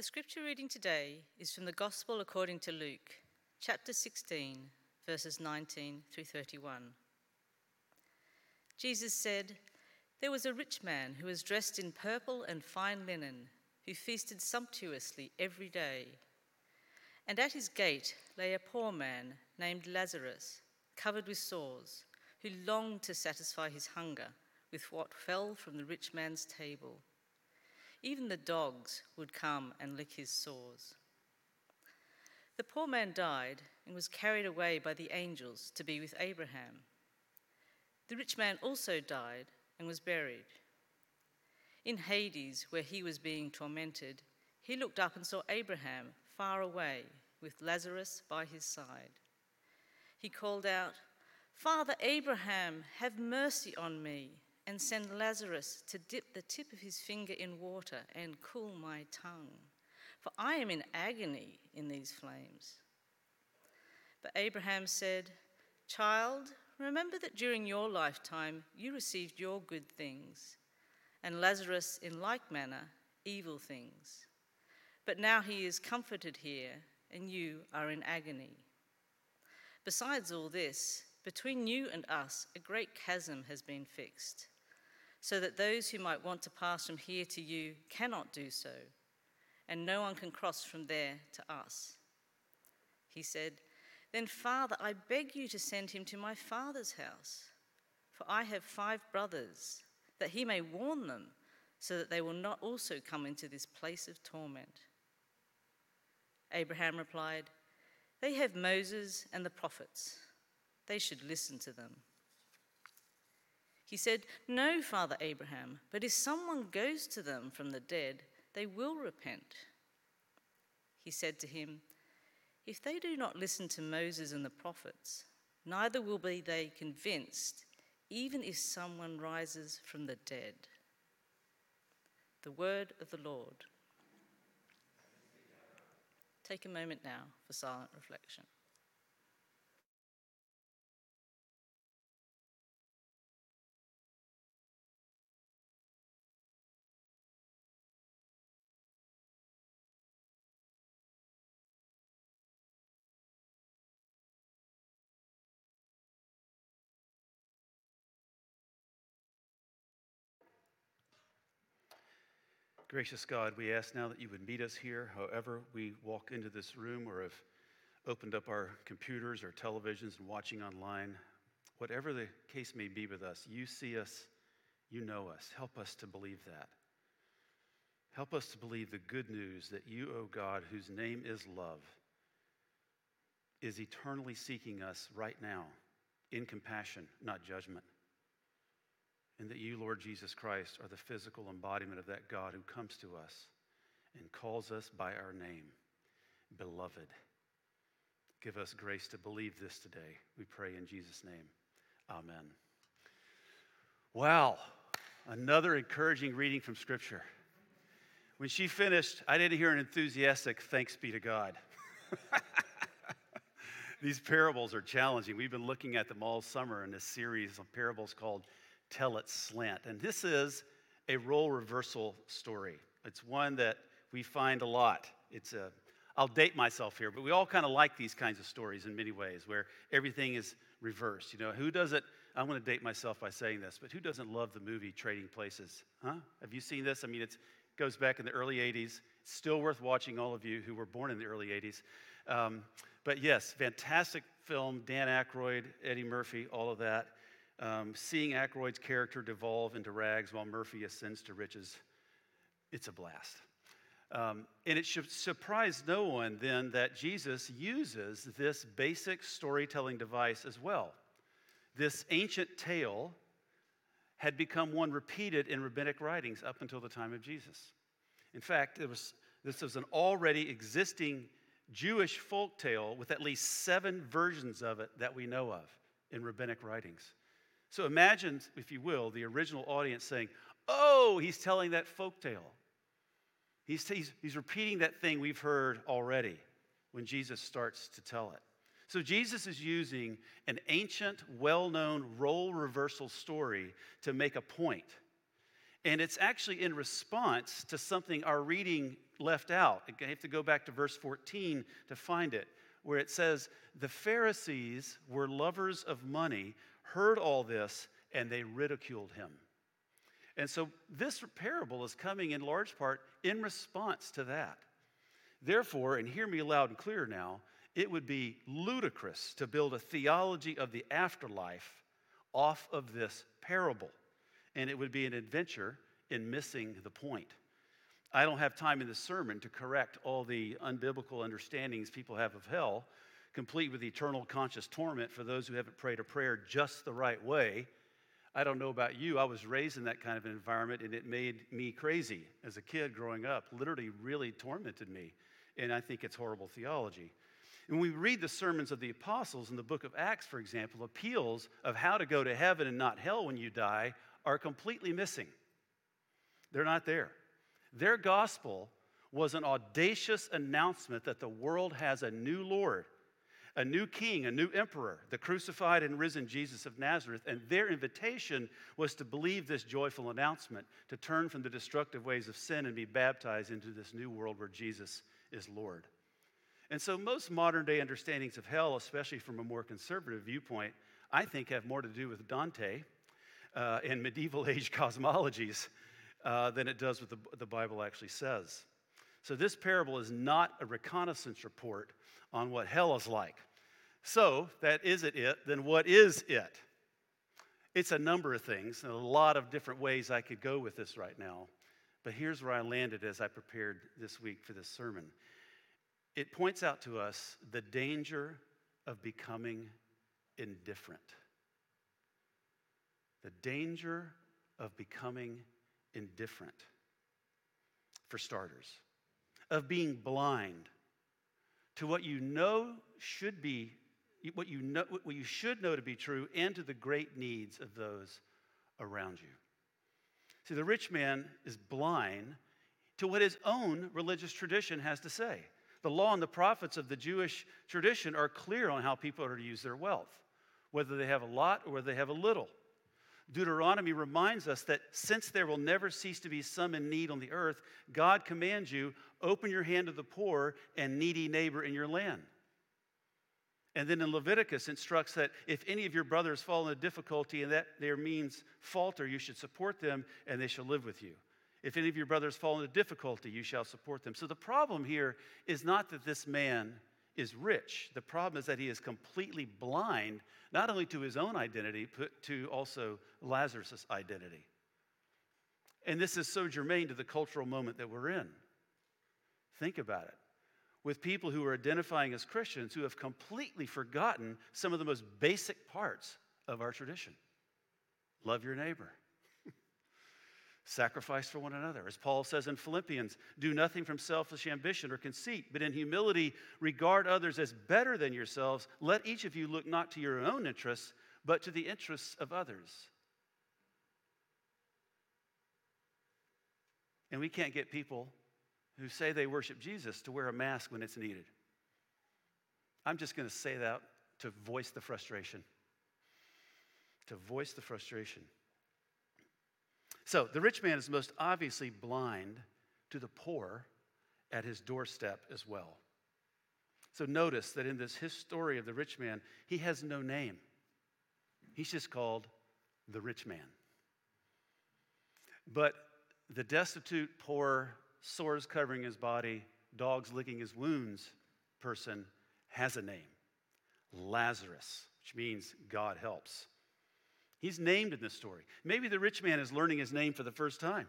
The scripture reading today is from the Gospel according to Luke, chapter 16, verses 19 through 31. Jesus said, There was a rich man who was dressed in purple and fine linen, who feasted sumptuously every day. And at his gate lay a poor man named Lazarus, covered with sores, who longed to satisfy his hunger with what fell from the rich man's table. Even the dogs would come and lick his sores. The poor man died and was carried away by the angels to be with Abraham. The rich man also died and was buried. In Hades, where he was being tormented, he looked up and saw Abraham far away with Lazarus by his side. He called out, Father Abraham, have mercy on me and send Lazarus to dip the tip of his finger in water and cool my tongue, for I am in agony in these flames. But Abraham said, Child, remember that during your lifetime you received your good things, and Lazarus in like manner evil things. But now he is comforted here, and you are in agony. Besides all this, between you and us, a great chasm has been fixed so that those who might want to pass from here to you cannot do so, and no one can cross from there to us. He said, Then, Father, I beg you to send him to my father's house, for I have five brothers, that he may warn them, so that they will not also come into this place of torment. Abraham replied, They have Moses and the prophets. They should listen to them. He said, No, Father Abraham, but if someone goes to them from the dead, they will repent. He said to him, If they do not listen to Moses and the prophets, neither will be they convinced, even if someone rises from the dead. The word of the Lord. Take a moment now for silent reflection. Gracious God, we ask now that you would meet us here, however we walk into this room or have opened up our computers or televisions and watching online. Whatever the case may be with us, you see us, you know us. Help us to believe that. Help us to believe the good news that you, O oh God, whose name is love, is eternally seeking us right now in compassion, not judgment and that you, Lord Jesus Christ, are the physical embodiment of that God who comes to us and calls us by our name, beloved. Give us grace to believe this today. We pray in Jesus' name. Amen. Wow, another encouraging reading from Scripture. When she finished, I didn't hear an enthusiastic thanks be to God. These parables are challenging. We've been looking at them all summer in this series of parables called tell it slant. And this is a role reversal story. It's one that we find a lot. It's a I'll date myself here, but we all kind of like these kinds of stories in many ways where everything is reversed. You know, who doesn't I'm going to date myself by saying this, but who doesn't love the movie Trading Places? Huh? Have you seen this? I mean, it goes back in the early 80s. It's still worth watching, all of you who were born in the early 80s. Um, but yes, fantastic film. Dan Aykroyd, Eddie Murphy, all of that um, seeing Aykroyd's character devolve into rags while Murphy ascends to riches, it's a blast. Um, and it should surprise no one then that Jesus uses this basic storytelling device as well. This ancient tale had become one repeated in rabbinic writings up until the time of Jesus. In fact, it was, this was an already existing Jewish folk tale with at least seven versions of it that we know of in rabbinic writings. So imagine, if you will, the original audience saying, Oh, he's telling that folk tale. He's, he's, he's repeating that thing we've heard already when Jesus starts to tell it. So Jesus is using an ancient, well known role reversal story to make a point. And it's actually in response to something our reading left out. I have to go back to verse 14 to find it, where it says, The Pharisees were lovers of money, heard all this, and they ridiculed him. And so this parable is coming in large part in response to that. Therefore, and hear me loud and clear now, it would be ludicrous to build a theology of the afterlife off of this parable. And it would be an adventure in missing the point. I don't have time in this sermon to correct all the unbiblical understandings people have of hell, complete with eternal conscious torment for those who haven't prayed a prayer just the right way. I don't know about you. I was raised in that kind of an environment and it made me crazy as a kid growing up, literally, really tormented me. And I think it's horrible theology. When we read the sermons of the apostles in the book of Acts, for example, appeals of how to go to heaven and not hell when you die are completely missing. They're not there. Their gospel was an audacious announcement that the world has a new Lord, a new king, a new emperor, the crucified and risen Jesus of Nazareth. And their invitation was to believe this joyful announcement, to turn from the destructive ways of sin and be baptized into this new world where Jesus is Lord. And so, most modern day understandings of hell, especially from a more conservative viewpoint, I think have more to do with Dante uh, and medieval age cosmologies uh, than it does what the, the Bible actually says. So, this parable is not a reconnaissance report on what hell is like. So, that isn't it, then what is it? It's a number of things, and a lot of different ways I could go with this right now. But here's where I landed as I prepared this week for this sermon. It points out to us the danger of becoming indifferent. The danger of becoming indifferent, for starters, of being blind to what you know should be, what you, know, what you should know to be true, and to the great needs of those around you. See, the rich man is blind to what his own religious tradition has to say. The law and the prophets of the Jewish tradition are clear on how people are to use their wealth, whether they have a lot or whether they have a little. Deuteronomy reminds us that since there will never cease to be some in need on the earth, God commands you open your hand to the poor and needy neighbor in your land. And then in Leviticus instructs that if any of your brothers fall into difficulty and that their means falter, you should support them and they shall live with you. If any of your brothers fall into difficulty, you shall support them. So the problem here is not that this man is rich. The problem is that he is completely blind, not only to his own identity, but to also Lazarus' identity. And this is so germane to the cultural moment that we're in. Think about it. With people who are identifying as Christians who have completely forgotten some of the most basic parts of our tradition love your neighbor, Sacrifice for one another. As Paul says in Philippians, do nothing from selfish ambition or conceit, but in humility regard others as better than yourselves. Let each of you look not to your own interests, but to the interests of others. And we can't get people who say they worship Jesus to wear a mask when it's needed. I'm just going to say that to voice the frustration. To voice the frustration. So the rich man is most obviously blind to the poor at his doorstep as well. So notice that in this his story of the rich man, he has no name. He's just called the rich man. But the destitute, poor, sores covering his body, dogs licking his wounds person has a name Lazarus, which means God helps. He's named in this story. Maybe the rich man is learning his name for the first time.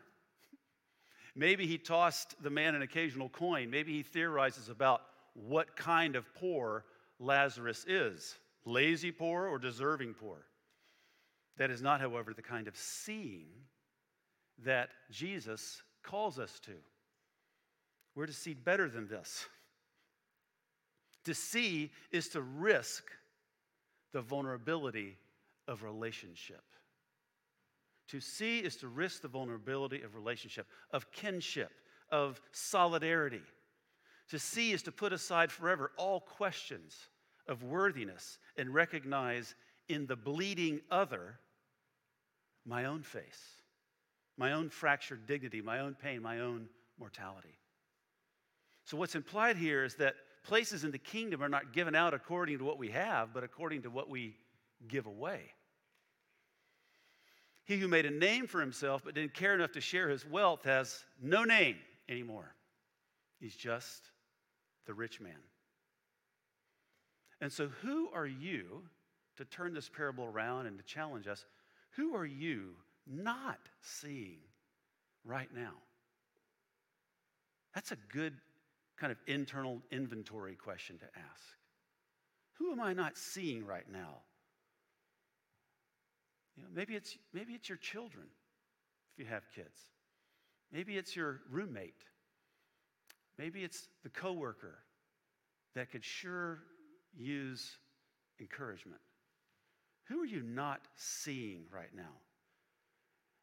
Maybe he tossed the man an occasional coin. Maybe he theorizes about what kind of poor Lazarus is lazy poor or deserving poor. That is not, however, the kind of seeing that Jesus calls us to. We're to see better than this. To see is to risk the vulnerability of relationship. To see is to risk the vulnerability of relationship, of kinship, of solidarity. To see is to put aside forever all questions of worthiness and recognize in the bleeding other my own face, my own fractured dignity, my own pain, my own mortality. So, what's implied here is that places in the kingdom are not given out according to what we have, but according to what we give away. He who made a name for himself but didn't care enough to share his wealth has no name anymore. He's just the rich man. And so, who are you to turn this parable around and to challenge us? Who are you not seeing right now? That's a good kind of internal inventory question to ask. Who am I not seeing right now? You know, maybe it's maybe it's your children if you have kids. Maybe it's your roommate. Maybe it's the coworker that could sure use encouragement. Who are you not seeing right now?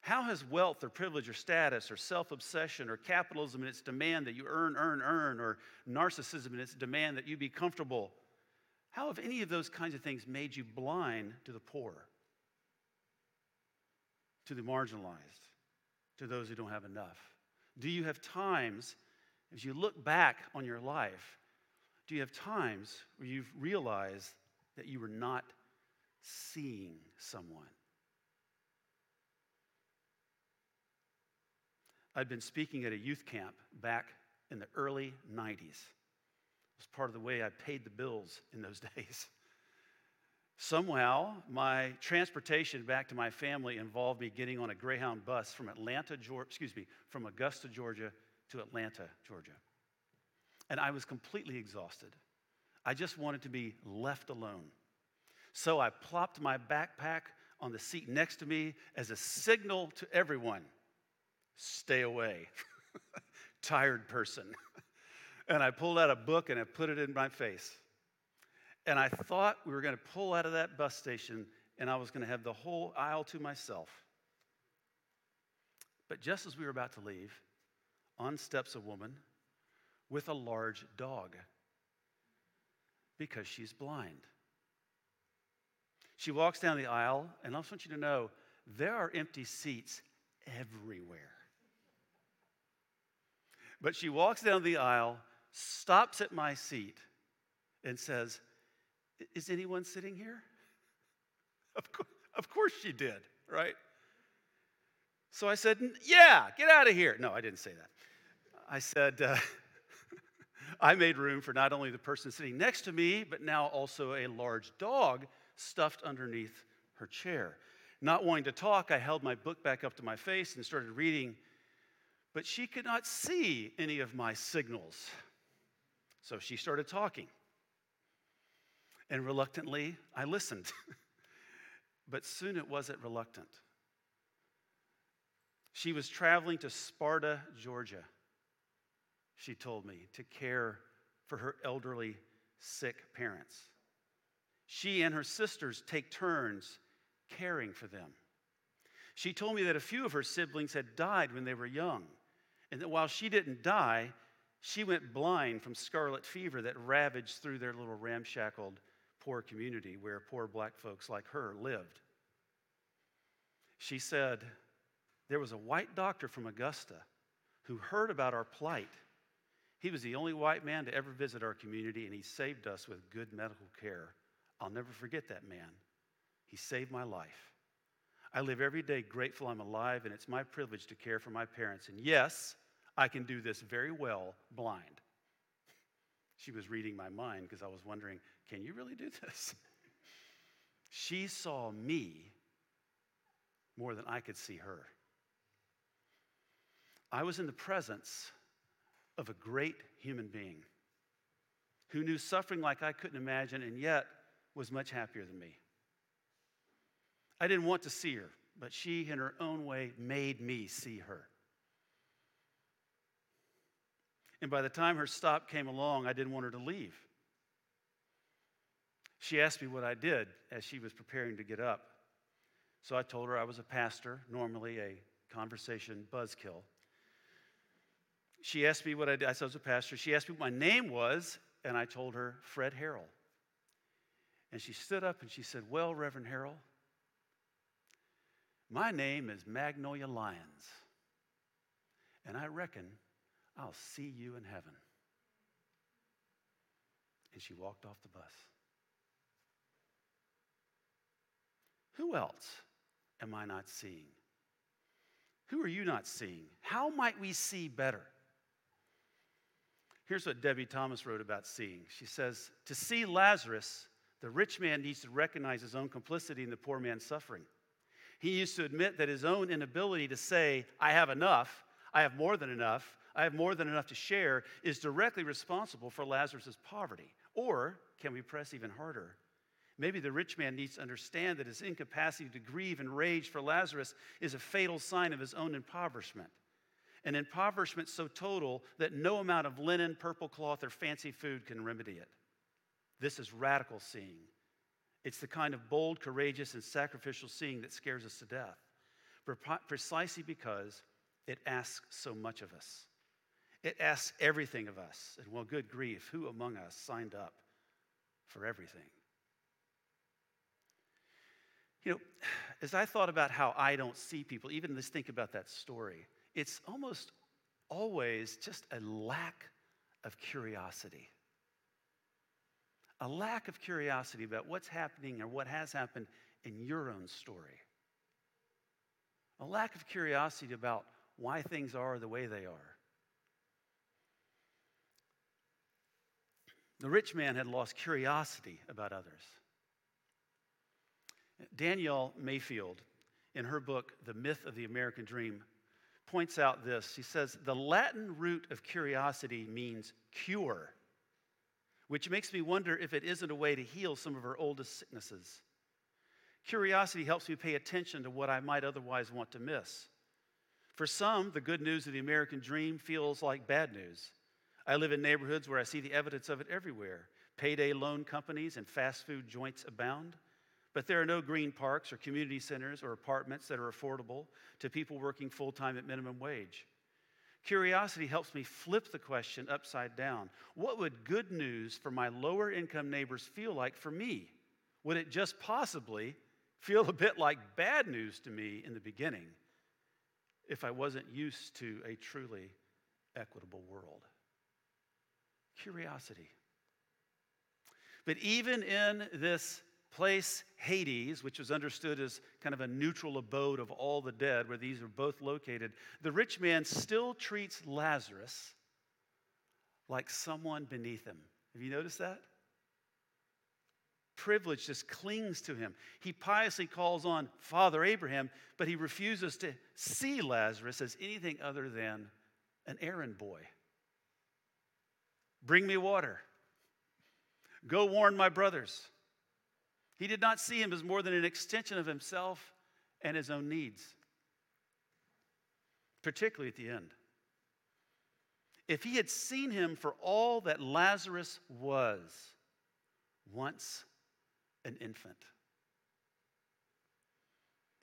How has wealth or privilege or status or self obsession or capitalism in its demand that you earn, earn, earn, or narcissism in its demand that you be comfortable, how have any of those kinds of things made you blind to the poor, to the marginalized, to those who don't have enough? Do you have times, as you look back on your life, do you have times where you've realized that you were not seeing someone? I'd been speaking at a youth camp back in the early 90s. It was part of the way I paid the bills in those days. Somehow, my transportation back to my family involved me getting on a Greyhound bus from Atlanta, Georgia, excuse me, from Augusta, Georgia to Atlanta, Georgia. And I was completely exhausted. I just wanted to be left alone. So I plopped my backpack on the seat next to me as a signal to everyone stay away. Tired person. and I pulled out a book and I put it in my face. And I thought we were going to pull out of that bus station and I was going to have the whole aisle to myself. But just as we were about to leave, on steps a woman with a large dog because she's blind. She walks down the aisle, and I just want you to know there are empty seats everywhere. But she walks down the aisle, stops at my seat, and says, Is anyone sitting here? Of, co- of course she did, right? So I said, Yeah, get out of here. No, I didn't say that. I said, uh, I made room for not only the person sitting next to me, but now also a large dog stuffed underneath her chair. Not wanting to talk, I held my book back up to my face and started reading but she could not see any of my signals. So she started talking. And reluctantly, I listened. but soon it wasn't reluctant. She was traveling to Sparta, Georgia, she told me, to care for her elderly, sick parents. She and her sisters take turns caring for them. She told me that a few of her siblings had died when they were young and that while she didn't die, she went blind from scarlet fever that ravaged through their little ramshackled poor community where poor black folks like her lived. She said, There was a white doctor from Augusta who heard about our plight. He was the only white man to ever visit our community, and he saved us with good medical care. I'll never forget that man. He saved my life. I live every day grateful I'm alive, and it's my privilege to care for my parents. And yes, I can do this very well blind. She was reading my mind because I was wondering, can you really do this? She saw me more than I could see her. I was in the presence of a great human being who knew suffering like I couldn't imagine and yet was much happier than me. I didn't want to see her, but she, in her own way, made me see her. And by the time her stop came along, I didn't want her to leave. She asked me what I did as she was preparing to get up. So I told her I was a pastor, normally a conversation buzzkill. She asked me what I did. I said I was a pastor. She asked me what my name was, and I told her Fred Harrell. And she stood up and she said, Well, Reverend Harrell, my name is Magnolia Lyons. and I reckon I'll see you in heaven. And she walked off the bus. Who else am I not seeing? Who are you not seeing? How might we see better? Here's what Debie Thomas wrote about seeing. She says, To see Lazarus, the rich man needs to recognize his own complicity in the poor man's suffering. He used to admit that his own inability to say, I have enough, I have more than enough, I have more than enough to share, is directly responsible for Lazarus' poverty. Or, can we press even harder? Maybe the rich man needs to understand that his incapacity to grieve and rage for Lazarus is a fatal sign of his own impoverishment. An impoverishment so total that no amount of linen, purple cloth, or fancy food can remedy it. This is radical seeing. It's the kind of bold, courageous, and sacrificial seeing that scares us to death, precisely because it asks so much of us. It asks everything of us. And well, good grief, who among us signed up for everything? You know, as I thought about how I don't see people, even let's think about that story, it's almost always just a lack of curiosity. A lack of curiosity about what's happening or what has happened in your own story. A lack of curiosity about why things are the way they are. The rich man had lost curiosity about others. Danielle Mayfield, in her book, The Myth of the American Dream, points out this. She says, The Latin root of curiosity means cure, which makes me wonder if it isn't a way to heal some of our oldest sicknesses. Curiosity helps me pay attention to what I might otherwise want to miss. For some, the good news of the American dream feels like bad news. I live in neighborhoods where I see the evidence of it everywhere. Payday loan companies and fast food joints abound. But there are no green parks or community centers or apartments that are affordable to people working full time at minimum wage. Curiosity helps me flip the question upside down. What would good news for my lower income neighbors feel like for me? Would it just possibly feel a bit like bad news to me in the beginning if I wasn't used to a truly equitable world? Curiosity. But even in this place Hades, which was understood as kind of a neutral abode of all the dead, where these are both located, the rich man still treats Lazarus like someone beneath him. Have you noticed that? Privilege just clings to him. He piously calls on Father Abraham, but he refuses to see Lazarus as anything other than an errand boy. Bring me water. Go warn my brothers. He did not see him as more than an extension of himself and his own needs, particularly at the end. If he had seen him for all that Lazarus was, once an infant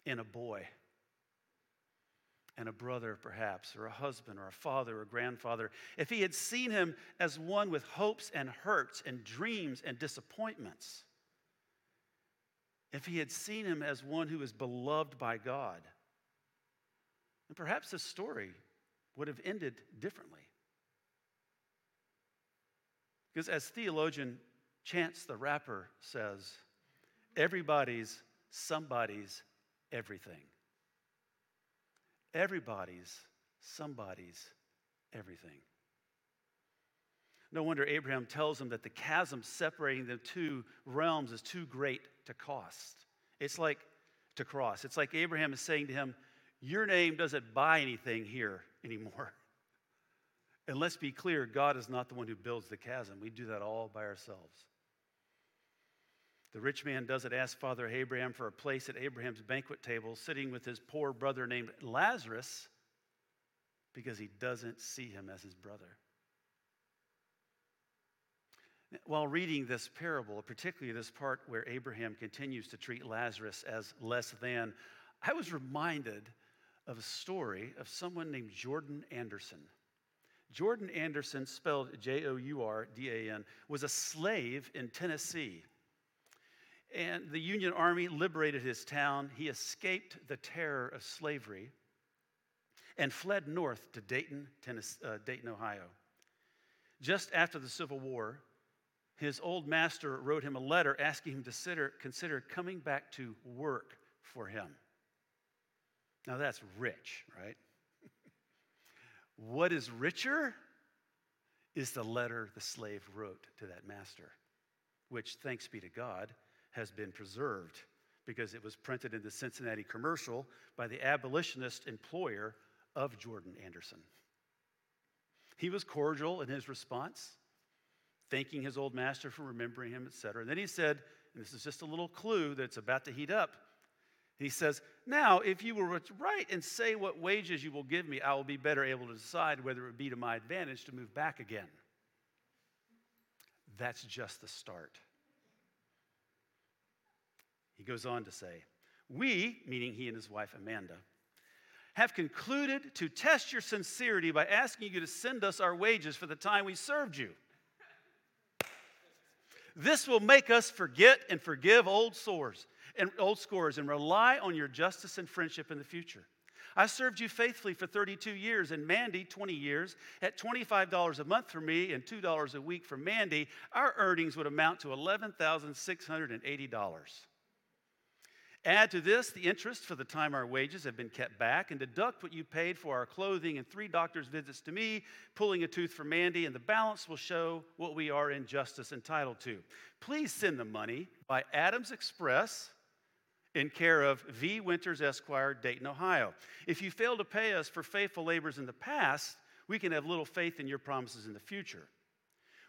and a boy and a brother, perhaps, or a husband, or a father, or a grandfather, if he had seen him as one with hopes and hurts and dreams and disappointments, if he had seen him as one who is beloved by God, And perhaps the story would have ended differently. Because as theologian Chance the Rapper says, everybody's somebody's everything. Everybody's somebody's everything. No wonder Abraham tells him that the chasm separating the two realms is too great to cost. It's like to cross. It's like Abraham is saying to him, Your name doesn't buy anything here anymore. And let's be clear God is not the one who builds the chasm. We do that all by ourselves. The rich man doesn't ask Father Abraham for a place at Abraham's banquet table, sitting with his poor brother named Lazarus, because he doesn't see him as his brother. While reading this parable, particularly this part where Abraham continues to treat Lazarus as less than, I was reminded of a story of someone named Jordan Anderson. Jordan Anderson, spelled J O U R D A N, was a slave in Tennessee. And the Union Army liberated his town. He escaped the terror of slavery. and fled north to Dayton, Tennessee, uh, Dayton, Ohio. Just after the Civil War, his old master wrote him a letter asking him to consider, consider coming back to work for him. Now that's rich, right? what is richer is the letter the slave wrote to that master, which, thanks be to God, has been preserved because it was printed in the Cincinnati commercial by the abolitionist employer of Jordan Anderson. He was cordial in his response, thanking his old master for remembering him, etc. And then he said, and this is just a little clue that it's about to heat up. He says, Now, if you will write and say what wages you will give me, I will be better able to decide whether it would be to my advantage to move back again. That's just the start. He goes on to say, We, meaning he and his wife Amanda, have concluded to test your sincerity by asking you to send us our wages for the time we served you. This will make us forget and forgive old sores and old scores and rely on your justice and friendship in the future. I served you faithfully for 32 years, and Mandy, 20 years, at $25 a month for me and $2 a week for Mandy, our earnings would amount to $11,680. Add to this the interest for the time our wages have been kept back, and deduct what you paid for our clothing and three doctor's visits to me, pulling a tooth for Mandy, and the balance will show what we are in justice entitled to. Please send the money by Adams Express in care of V. Winters Esquire, Dayton, Ohio. If you fail to pay us for faithful labors in the past, we can have little faith in your promises in the future.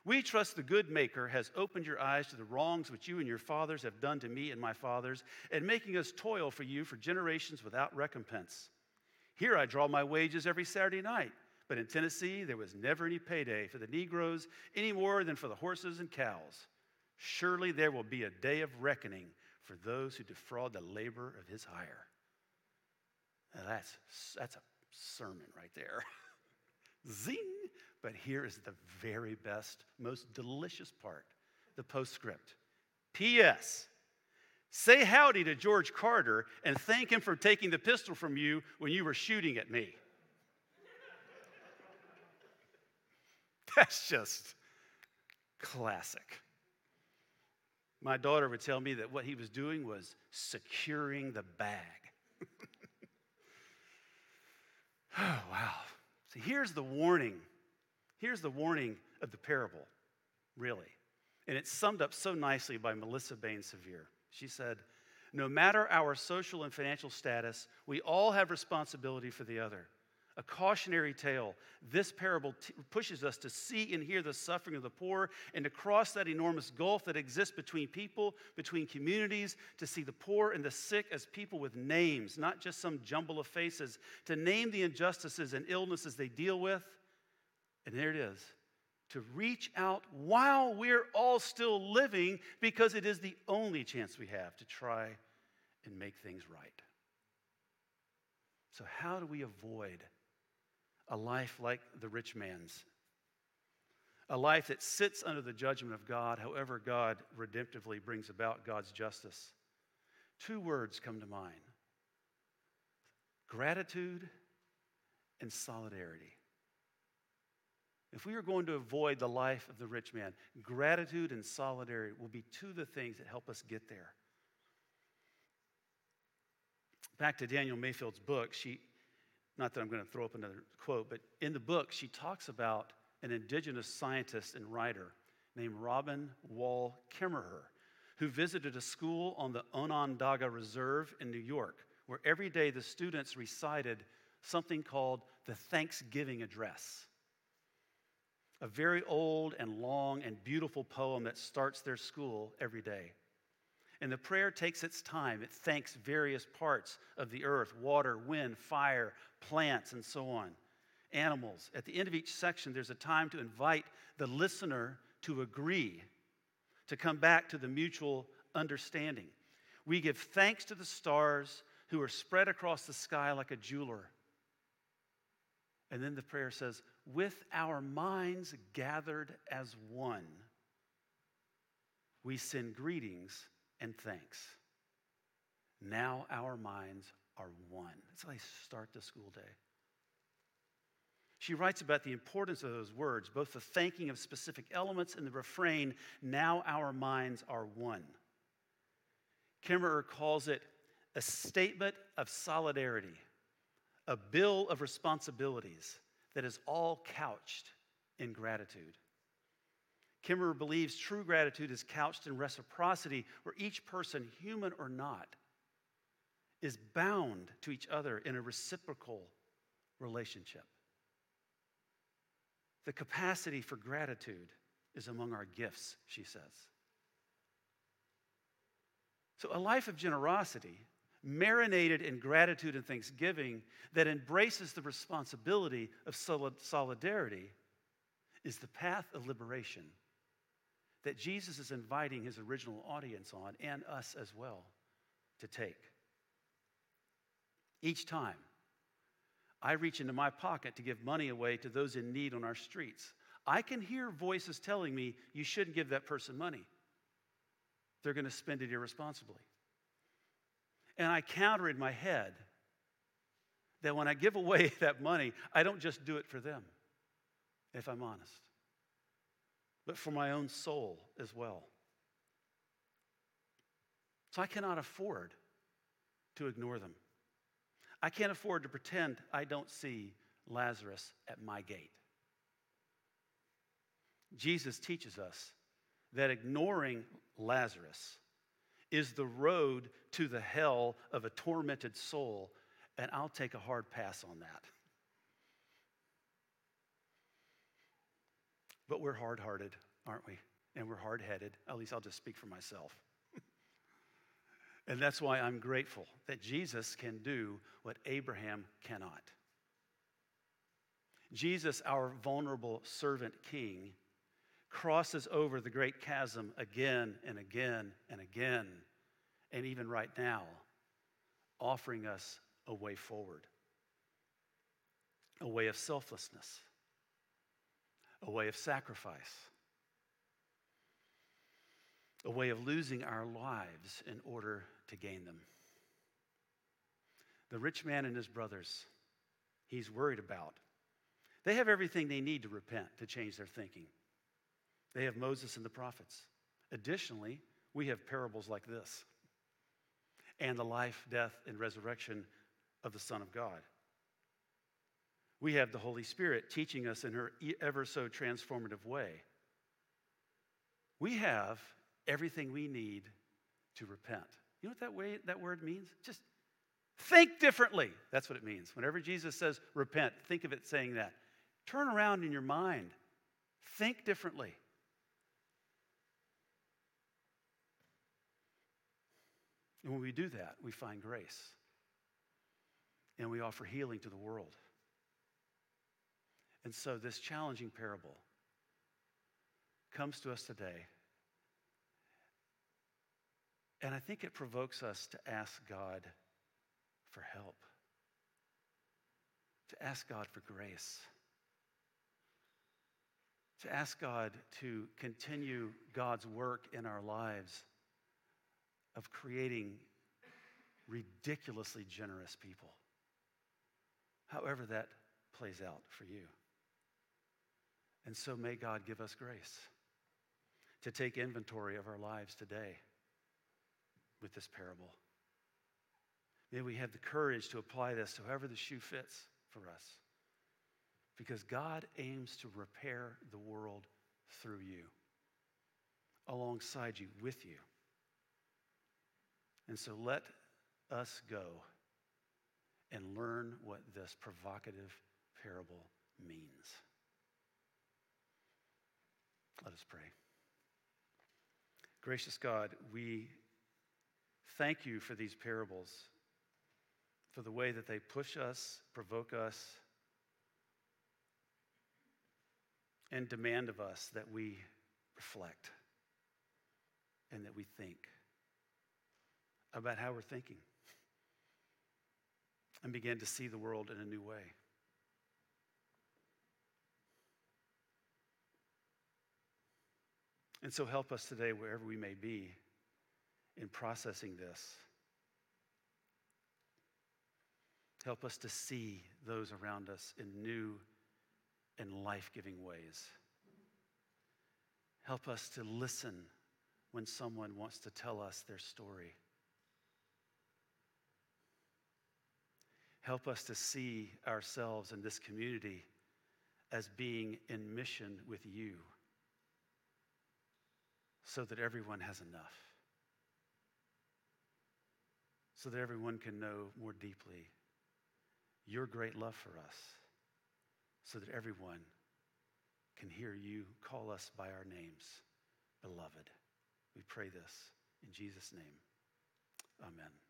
We trust the good maker has opened your eyes to the wrongs which you and your fathers have done to me and my fathers, and making us toil for you for generations without recompense. Here I draw my wages every Saturday night, but in Tennessee there was never any payday for the Negroes any more than for the horses and cows. Surely there will be a day of reckoning for those who defraud the labor of his hire. Now that's, that's a sermon right there. Zing! But here is the very best, most delicious part the postscript. P.S. Say howdy to George Carter and thank him for taking the pistol from you when you were shooting at me. That's just classic. My daughter would tell me that what he was doing was securing the bag. oh, wow. See, here's the warning Here's the warning of the parable, really. And it's summed up so nicely by Melissa Bane Sevier. She said, No matter our social and financial status, we all have responsibility for the other. A cautionary tale. This parable t- pushes us to see and hear the suffering of the poor and to cross that enormous gulf that exists between people, between communities, to see the poor and the sick as people with names, not just some jumble of faces, to name the injustices and illnesses they deal with and there it is to reach out while we're all still living because it is the only chance we have to try and make things right. So, how do we avoid a life like the rich man's? A life that sits under the judgment of God, however, God redemptively brings about God's justice. Two words come to mind gratitude and solidarity. If we are going to avoid the life of the rich man, gratitude and solidarity will be two of the things that help us get there. Back to Daniel Mayfield's book, she, not that I'm going to throw up another quote, but in the book, she talks about an indigenous scientist and writer named Robin Wall Kimmerer, who visited a school on the Onondaga Reserve in New York, where every day the students recited something called the Thanksgiving Address a very old and long and beautiful poem that starts their school every day. And the prayer takes its time. It thanks various parts of the earth water, wind, fire, plants, and so on, animals. At the end of each section, there's a time to invite the listener to agree, to come back to the mutual understanding. We give thanks to the stars who are spread across the sky like a jeweler. And then the prayer says, with our minds gathered as one, we send greetings and thanks. Now our minds are one. That's how they start the school day. She writes about the importance of those words, both the thanking of specific elements and the refrain, now our minds are one. Kimmerer calls it a statement of solidarity, a bill of responsibilities that is all couched in gratitude. Kimmerer believes true gratitude is couched in reciprocity, where each person, human or not, is bound to each other in a reciprocal relationship. The capacity for gratitude is among our gifts, she says. So, a life of generosity, marinated in gratitude and thanksgiving, that embraces the responsibility of solidarity, is the path of liberation that Jesus is inviting his original audience on and us as well to take. Each time I reach into my pocket to give money away to those in need on our streets, I can hear voices telling me you shouldn't give that person money. They're going to spend it irresponsibly. And I counter in my head that when I give away that money, I don't just do it for them, if I'm honest but for my own soul as well. So I cannot afford to ignore them. I can't afford to pretend I don't see Lazarus at my gate. Jesus teaches us that ignoring Lazarus is the road to the hell of a tormented soul, and I'll take a hard pass on that. But we're hard hearted, aren't we? And we're hard headed. At least I'll just speak for myself. and that's why I'm grateful that Jesus can do what Abraham cannot. Jesus, our vulnerable servant king, crosses over the great chasm again and again and again, and even right now, offering us a way forward, a way of selflessness a way of sacrifice, a way of losing our lives in order to gain them. The rich man and his brothers, he's worried about. They have everything they need to repent, to change their thinking. They have Moses and the prophets. Additionally, we have parables like this and the life, death, and resurrection of the Son of God. We have the Holy Spirit teaching us in her ever so transformative way. We have everything we need to repent. You know what that, way, that word means? Just think differently. That's what it means. Whenever Jesus says repent, think of it saying that. Turn around in your mind, think differently. And when we do that, we find grace and we offer healing to the world. And so, this challenging parable comes to us today. And I think it provokes us to ask God for help, to ask God for grace, to ask God to continue God's work in our lives of creating ridiculously generous people, however that plays out for you. And so may God give us grace to take inventory of our lives today with this parable. May we have the courage to apply this to however the shoe fits for us. Because God aims to repair the world through you, alongside you, with you. And so let us go and learn what this provocative parable means. Let us pray. Gracious God, we thank you for these parables, for the way that they push us, provoke us, and demand of us that we reflect and that we think about how we're thinking and begin to see the world in a new way. And so help us today, wherever we may be, in processing this. Help us to see those around us in new and life giving ways. Help us to listen when someone wants to tell us their story. Help us to see ourselves in this community as being in mission with you so that everyone has enough, so that everyone can know more deeply your great love for us, so that everyone can hear you call us by our names, beloved. We pray this in Jesus' name. Amen.